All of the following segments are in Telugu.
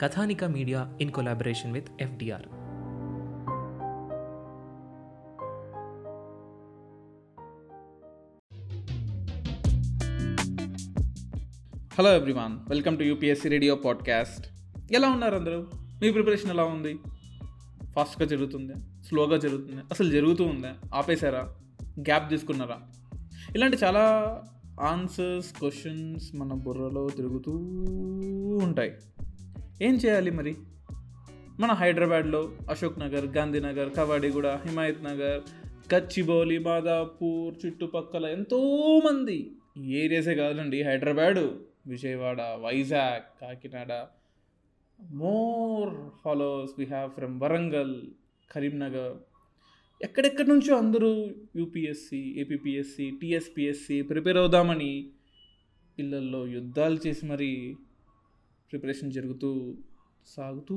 Kathanika media in collaboration with FDR. Hello everyone welcome to UPSC radio podcast ఎలా ఉన్నారు అందరూ? మీ ప్రిపరేషన్ ఎలా ఉంది? ఫాస్ట్గా జరుగుతుందా? స్లోగా జరుగుతుందా? అసలు జరుగుతూ ఉందా? ఆపేశారా? గ్యాప్ తీసుకున్నారా? ఇలాంటి చాలా ఆన్సర్స్ క్వశ్చన్స్ మన బుర్రలో తిరుగుతూ ఉంటాయి. ఏం చేయాలి మరి? మన హైదరాబాద్లో అశోక్ నగర్ గాంధీనగర్ కవాడిగూడ హిమాయత్ నగర్ గచ్చిబౌలి మాదాపూర్ చుట్టుపక్కల ఎంతోమంది ఏరియాసే కాదండి Hyderabad Vijayawada Vizag Kakinada more followers we have from Warangal Karimnagar. ఎక్కడెక్కడి నుంచో అందరూ యూపీఎస్సి ఏపీపీఎస్సి టీఎస్పిఎస్సి ప్రిపేర్ అవుదామని పిల్లల్లో యుద్ధాలు చేసి మరీ ప్రిపరేషన్ జరుగుతూ సాగుతూ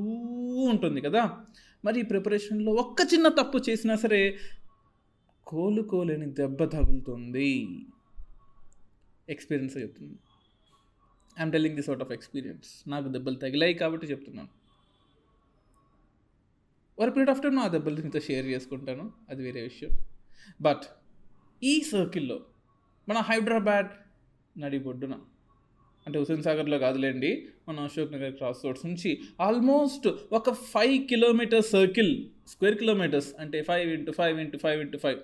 ఉంటుంది కదా. మరి ఈ ప్రిపరేషన్లో ఒక్క చిన్న తప్పు చేసినా సరే కోలుకోలేని దెబ్బ తగులుతుంది. ఎక్స్పీరియన్స్ చెప్తుంది I'm telling this out of experience నాకు దెబ్బలు తగిలాయి కాబట్టి చెప్తున్నాను. ఒక పీరియడ్ ఆఫ్ టైం నా దెబ్బలు ఇంత షేర్ చేసుకుంటాను. అది వేరే విషయం. బట్ ఈ సర్కిల్లో మన హైదరాబాద్ నడిబొడ్డున అంటే హుసేన్ సాగర్లో కాదులేండి మన అశోక్ నగర్ క్రాస్ రోడ్స్ నుంచి ఆల్మోస్ట్ ఒక five kilometer circle square kilometers అంటే five into five into five into five.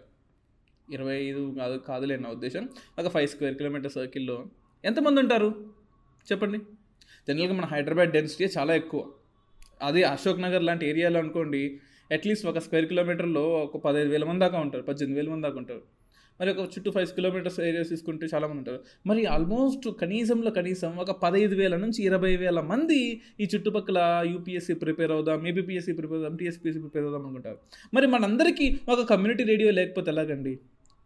ఇరవై ఐదు కాదు కాదులేని నా ఉద్దేశం. ఒక ఫైవ్ స్క్వేర్ కిలోమీటర్ సర్కిల్లో ఎంతమంది ఉంటారు? చెప్పండి. జనరల్గా మన హైదరాబాద్ డెన్సిటీ చాలా ఎక్కువ. అదే అశోక్ నగర్ లాంటి ఏరియాలో అనుకోండి అట్లీస్ట్ ఒక స్క్వేర్ కిలోమీటర్లో ఒక పదహైదు వేల మంది దాకా ఉంటారు పద్దెనిమిది వేల మంది దాకా ఉంటారు. మరి ఒక చుట్టూ ఫైవ్ కిలోమీటర్స్ ఏరియాస్ తీసుకుంటే చాలామంది ఉంటారు. మరి ఆల్మోస్ట్ కనీసంలో కనీసం ఒక పదహైదు వేల నుంచి ఇరవై వేల మంది ఈ చుట్టుపక్కల యూపీఎస్సీ ప్రిపేర్ అవుదాం ఏబిపిఎస్సీ ప్రిపేర్ అవుదాం టీఎస్పీఎస్సీ ప్రిపేర్ అవుదాం అనుకుంటారు. మరి మనందరికీ ఒక కమ్యూనిటీ రేడియో లేకపోతే ఎలాగండి?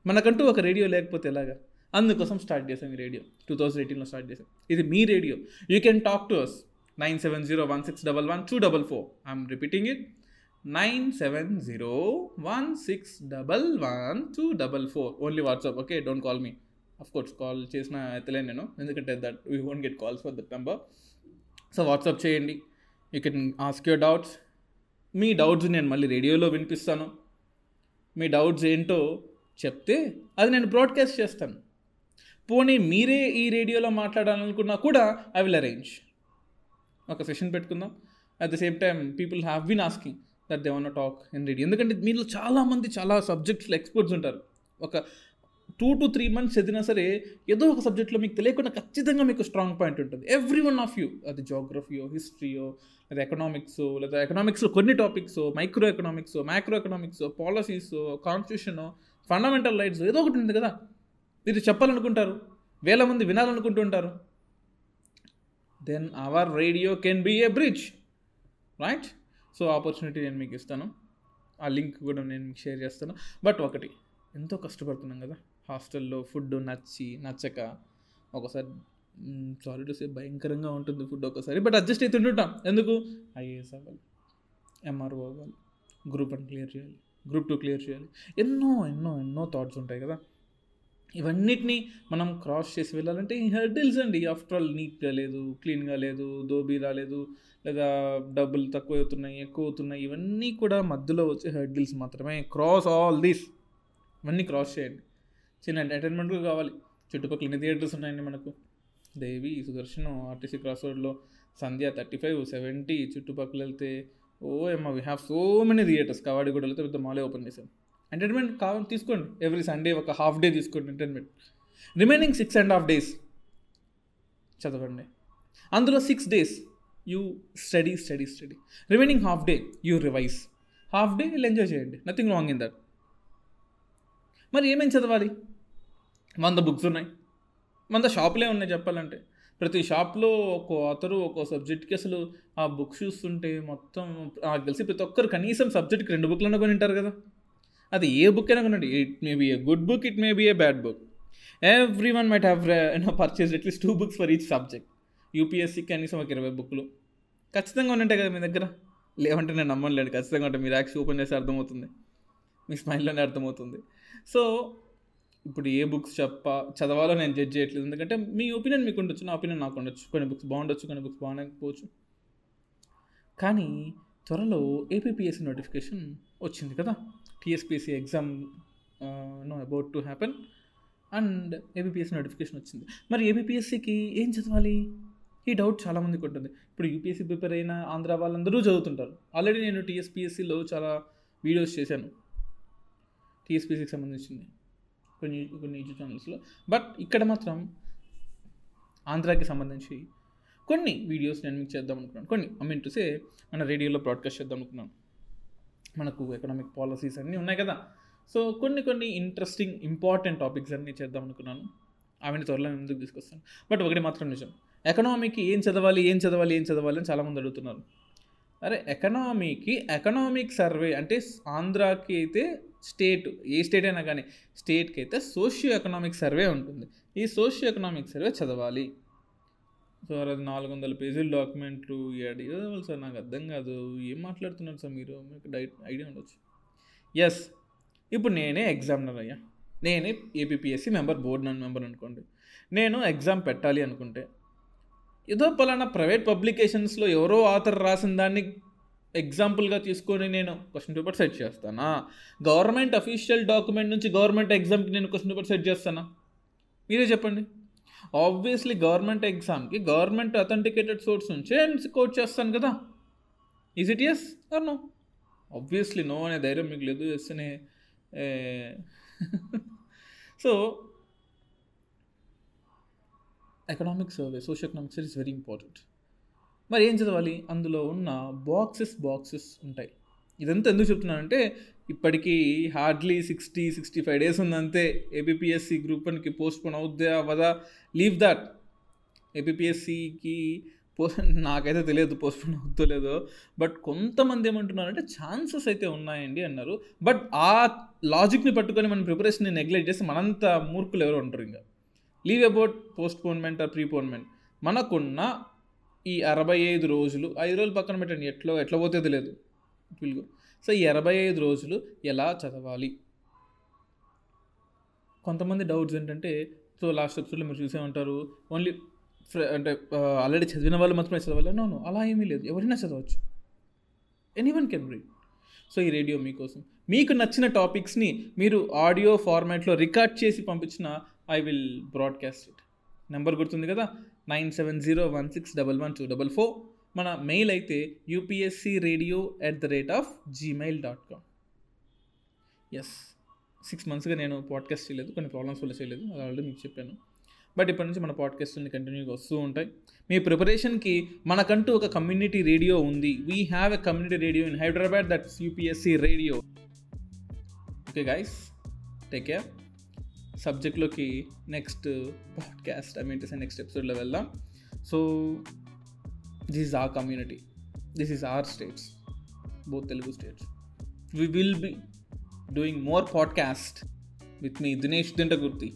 మనకంటూ ఒక రేడియో లేకపోతే ఎలాగా? అందుకోసం స్టార్ట్ చేసాం ఈ రేడియో టూ థౌజండ్ ఎయిటీన్లో స్టార్ట్ చేసాం ఇది మీ radio you can talk to us nine seven zero one six double one two double four I'm repeating it nine seven zero one six double one two double four. Only WhatsApp okay don't call me of course call చేసిన ఎత్తలేను నేను. ఎందుకంటే that we won't get calls for that number so WhatsApp చేయండి. You can ask your doubts me doubts నేను మళ్ళీ రేడియోలో వినిపిస్తాను. మీ డౌట్స్ ఏంటో చెప్తే అది నేను బ్రాడ్కాస్ట్ చేస్తాను. పోనీ మీరే ఈ రేడియోలో మాట్లాడాలనుకున్నా కూడా ఐ విల్ అరేంజ్ ఒక సెషన్ పెట్టుకుందాం. At the same time people have been asking that they want talk and read ఎందుకంటే మీలో చాలామంది చాలా సబ్జెక్ట్స్లో ఎక్స్పర్ట్స్ ఉంటారు. ఒక టూ టు త్రీ మంత్స్ చదివినా సరే ఏదో ఒక సబ్జెక్ట్లో మీకు తెలియకుండా ఖచ్చితంగా మీకు స్ట్రాంగ్ పాయింట్ ఉంటుంది. ఎవ్రీ వన్ ఆఫ్ యూ అది జోగ్రఫీయో హిస్టరీయో లేదా ఎకనామిక్స్ లేదా ఎకనామిక్స్లో కొన్ని topics micro economics micro economics policies constitution fundamental rights ఏదో ఒకటి ఉంది కదా. మీరు చెప్పాలనుకుంటారు వేల మంది వినాలనుకుంటుంటారు then our radio can be a bridge right so opportunity నేను మీకు ఇస్తాను. ఆ లింక్ కూడా నేను మీకు షేర్ చేస్తాను. బట్ ఒకటి ఎంతో కష్టపడుతున్నాం కదా. హాస్టల్లో ఫుడ్ నచ్చి నచ్చక ఒకసారి సారీ టు సే భయంకరంగా ఉంటుంది ఫుడ్ ఒకసారి బట్ అడ్జస్ట్ అయితే ఉంటుంటాం ఎందుకు? ఐఏఎస్ అవ్వాలి ఎంఆర్ఓ అవ్వాలి గ్రూప్ వన్ క్లియర్ చేయాలి గ్రూప్ టూ క్లియర్ చేయాలి. ఎన్నో ఎన్నో ఎన్నో థాట్స్ ఉంటాయి కదా. ఇవన్నిటిని మనం క్రాస్ చేసి వెళ్ళాలంటే ఈ హెర్డిల్స్ అండి. ఆఫ్టర్ ఆల్ నీట్గా లేదు క్లీన్గా లేదు దోబీ రాలేదు లేదా డబ్బులు తక్కువ అవుతున్నాయి ఎక్కువ అవుతున్నాయి ఇవన్నీ కూడా మధ్యలో వచ్చే హెర్డిల్స్ మాత్రమే. క్రాస్ ఆల్ దీస్ ఇవన్నీ క్రాస్ చేయండి. చిన్న ఎంటర్టైన్మెంట్ కావాలి. చుట్టుపక్కల ఎన్ని థియేటర్స్ ఉన్నాయండి మనకు? దేవి సుదర్శనం ఆర్టీసీ క్రాస్ రోడ్లో సంధ్య థర్టీ ఫైవ్ సెవెంటీ చుట్టుపక్కల వెళ్తే ఓ ఎమ్మ we have so many theatres kabaddi కూడా వెళ్తే పెద్ద మాలే ఓపెన్ చేశాం. ఎంటర్టైన్మెంట్ కావాలి తీసుకోండి. ఎవ్రీ సండే ఒక హాఫ్ డే తీసుకోండి entertainment remaining six and half days చదవండి. అందులో six days you study study study remaining half day you revise half day వీళ్ళు ఎంజాయ్ చేయండి. నథింగ్ రాంగ్ ఇన్ దట్ మరి ఏమేమి చదవాలి? వంద బుక్స్ ఉన్నాయి. వంద షాపులే ఉన్నాయి చెప్పాలంటే. ప్రతి షాప్లో ఒక అతరు ఒక్కో సబ్జెక్ట్కి అసలు ఆ బుక్స్ చూస్తుంటే మొత్తం నాకు తెలిసి ప్రతి ఒక్కరు కనీసం సబ్జెక్ట్కి రెండు బుక్లన్నా కొని ఉంటారు కదా. అది ఏ బుక్ అయినా కొనండి. It may be a good book it may be a bad book every one might have no purchase at least two books for each subject యూపీఎస్సీకి కనీసం ఒక ఇరవై బుక్లు ఖచ్చితంగా ఉంటాయి కదా మీ దగ్గర? లేవంటే నేను నమ్మలేడు ఖచ్చితంగా ఉంటే మీరు యాక్స్ ఓపెన్ చేస్తే అర్థమవుతుంది. మీ స్మైల్లోనే అర్థమవుతుంది. సో ఇప్పుడు ఏ బుక్స్ చెప్ప చదవాలో నేను జడ్జ్ చేయట్లేదు. ఎందుకంటే మీ ఒపీనియన్ మీకు ఉండొచ్చు నా ఒపీనియన్ నాకు ఉండొచ్చు. కొన్ని బుక్స్ బాగుండొచ్చు కొన్ని బుక్స్ బాగుండకపోవచ్చు. కానీ త్వరలో ఏపీపీఎస్సీ నోటిఫికేషన్ వచ్చింది కదా? TSPC exam no about to happen and ABPSC notification వచ్చింది. మరి ఏబిపిఎస్సికి ఏం చదవాలి? ఈ డౌట్ చాలామందికి ఉంటుంది. ఇప్పుడు యూపీఎస్సీ ప్రిపేర్ అయిన ఆంధ్ర వాళ్ళందరూ చదువుతుంటారు. ఆల్రెడీ నేను టీఎస్పీఎస్సీలో చాలా వీడియోస్ చేశాను. టీఎస్పీసీకి సంబంధించింది. కొన్ని కొన్ని యూట్యూబ్ ఛానల్స్లో బట్ ఇక్కడ మాత్రం ఆంధ్రాకి సంబంధించి కొన్ని వీడియోస్ నేను మీకు చేద్దాం అనుకున్నాను. కొన్ని ఐ మీన్ టు సే మన రేడియోలో బ్రాడ్కాస్ట్ చేద్దాం అనుకున్నాను. మనకు ఎకనామిక్ పాలసీస్ అన్నీ ఉన్నాయి కదా. సో కొన్ని కొన్ని ఇంట్రెస్టింగ్ ఇంపార్టెంట్ టాపిక్స్ అన్నీ చేద్దాం అనుకున్నాను. ఆమెను త్వరలో ముందుకు తీసుకొస్తాను. బట్ ఒకటి మాత్రం నిజం. ఎకనామీకి ఏం చదవాలి ఏం చదవాలి ఏం చదవాలి అని చాలామంది అడుగుతున్నారు. అరే ఎకనామీకి ఎకనామిక్ సర్వే అంటే ఆంధ్రాకి అయితే స్టేట్ ఏ స్టేట్ అయినా కానీ స్టేట్కి అయితే సోషియో ఎకనామిక్ సర్వే ఉంటుంది. ఈ సోషియో ఎకనామిక్ సర్వే చదవాలి. సార్ అది నాలుగు వందల పేజీల డాక్యుమెంట్లు ఏడు సార్ నాకు అర్థం కాదు. ఏం మాట్లాడుతున్నారు సార్ మీరు? మీకు డైట్ ఐడియా ఉండొచ్చు. ఎస్ ఇప్పుడు నేనే ఎగ్జామినర్ అయ్యా. నేనే ఏపీఎస్సి మెంబర్ బోర్డ్ నన్ మెంబర్ అనుకోండి. నేను ఎగ్జామ్ పెట్టాలి అనుకుంటే ఏదో పలానా ప్రైవేట్ పబ్లికేషన్స్లో ఎవరో ఆథర్ రాసిన దాన్ని ఎగ్జాంపుల్గా తీసుకొని నేను క్వశ్చన్ పేపర్ సెట్ చేస్తానా? గవర్నమెంట్ అఫీషియల్ డాక్యుమెంట్ నుంచి గవర్నమెంట్ ఎగ్జామ్కి నేను క్వశ్చన్ పేపర్ సెట్ చేస్తానా? మీరే చెప్పండి. ఆబ్వియస్లీ గవర్నమెంట్ ఎగ్జామ్కి గవర్నమెంట్ అథెంటికేటెడ్ సోర్స్ నుంచే కోట్ చేస్తాను కదా. Is it yes or no obviously no అనే ధైర్యం మీకు లేదు ఎస్ అనే so economic survey social economic survey is very important మరి ఏం చదవాలి? అందులో ఉన్న బాక్సెస్ బాక్సెస్ ఉంటాయి. ఇదంతా ఎందుకు చెప్తున్నానంటే ఇప్పటికీ hardly sixty sixty five days ఉందంతే. APPSC group వన్కి పోస్ట్ పోన్ అవుద్దా అవదా లీవ్ దట్ ఏబిపిఎస్సికి పోస్ట్ నాకైతే తెలియదు పోస్ట్ పోన్ అవుతో లేదో. బట్ కొంతమంది ఏమంటున్నారంటే ఛాన్సెస్ అయితే ఉన్నాయండి అన్నారు. బట్ ఆ లాజిక్ని పట్టుకొని మనం ప్రిపరేషన్ని నెగ్లెక్ట్ చేస్తే మనంత మూర్ఖులు ఎవరు ఉంటారు ఇంకా? Leave about postponement or preponement మనకున్న ఈ అరవై ఐదు రోజులు ఐదు రోజులు పక్కన పెట్టండి. ఎట్లా ఎట్లా పోతే తెలియదు. విల్గో సో ఈ ఐదు రోజులు ఎలా చదవాలి? కొంతమంది డౌట్స్ ఏంటంటే సో లాస్ట్ ఎపిసోడ్లో మీరు చూసే ఉంటారు ఓన్లీ అంటే ఆల్రెడీ చదివిన వాళ్ళు మాత్రమే చదవాలి. నోను అలా ఏమీ లేదు. ఎవరైనా చదవచ్చు. Any one can read. So ఈ రేడియో మీకోసం. మీకు నచ్చిన టాపిక్స్ని మీరు ఆడియో ఫార్మాట్లో రికార్డ్ చేసి పంపించిన I will broadcast it. Number గుర్తుంది కదా? Nine seven zero one six double one two double four. మన మెయిల్ అయితే UPSC radio at the rate of Gmail dot com yes six మంత్స్గా నేను పాడ్కాస్ట్ చేయలేదు కొన్ని ప్రాబ్లమ్స్ వల్ల చేయలేదు అది ఆల్రెడీ మీకు చెప్పాను. బట్ ఇప్పటి నుంచి మన పాడ్కాస్ట్ని కంటిన్యూగా వస్తూ ఉంటాయి. మీ ప్రిపరేషన్కి మనకంటూ ఒక కమ్యూనిటీ రేడియో ఉంది. We have a community radio in Hyderabad that's UPSC radio okay guys take care సబ్జెక్ట్లోకి next podcast I mean next ఎపిసోడ్లో వెళ్దాం. So this is our community. This is our states. Both telugu states. We will be doing more podcast with me dinesh dindagurti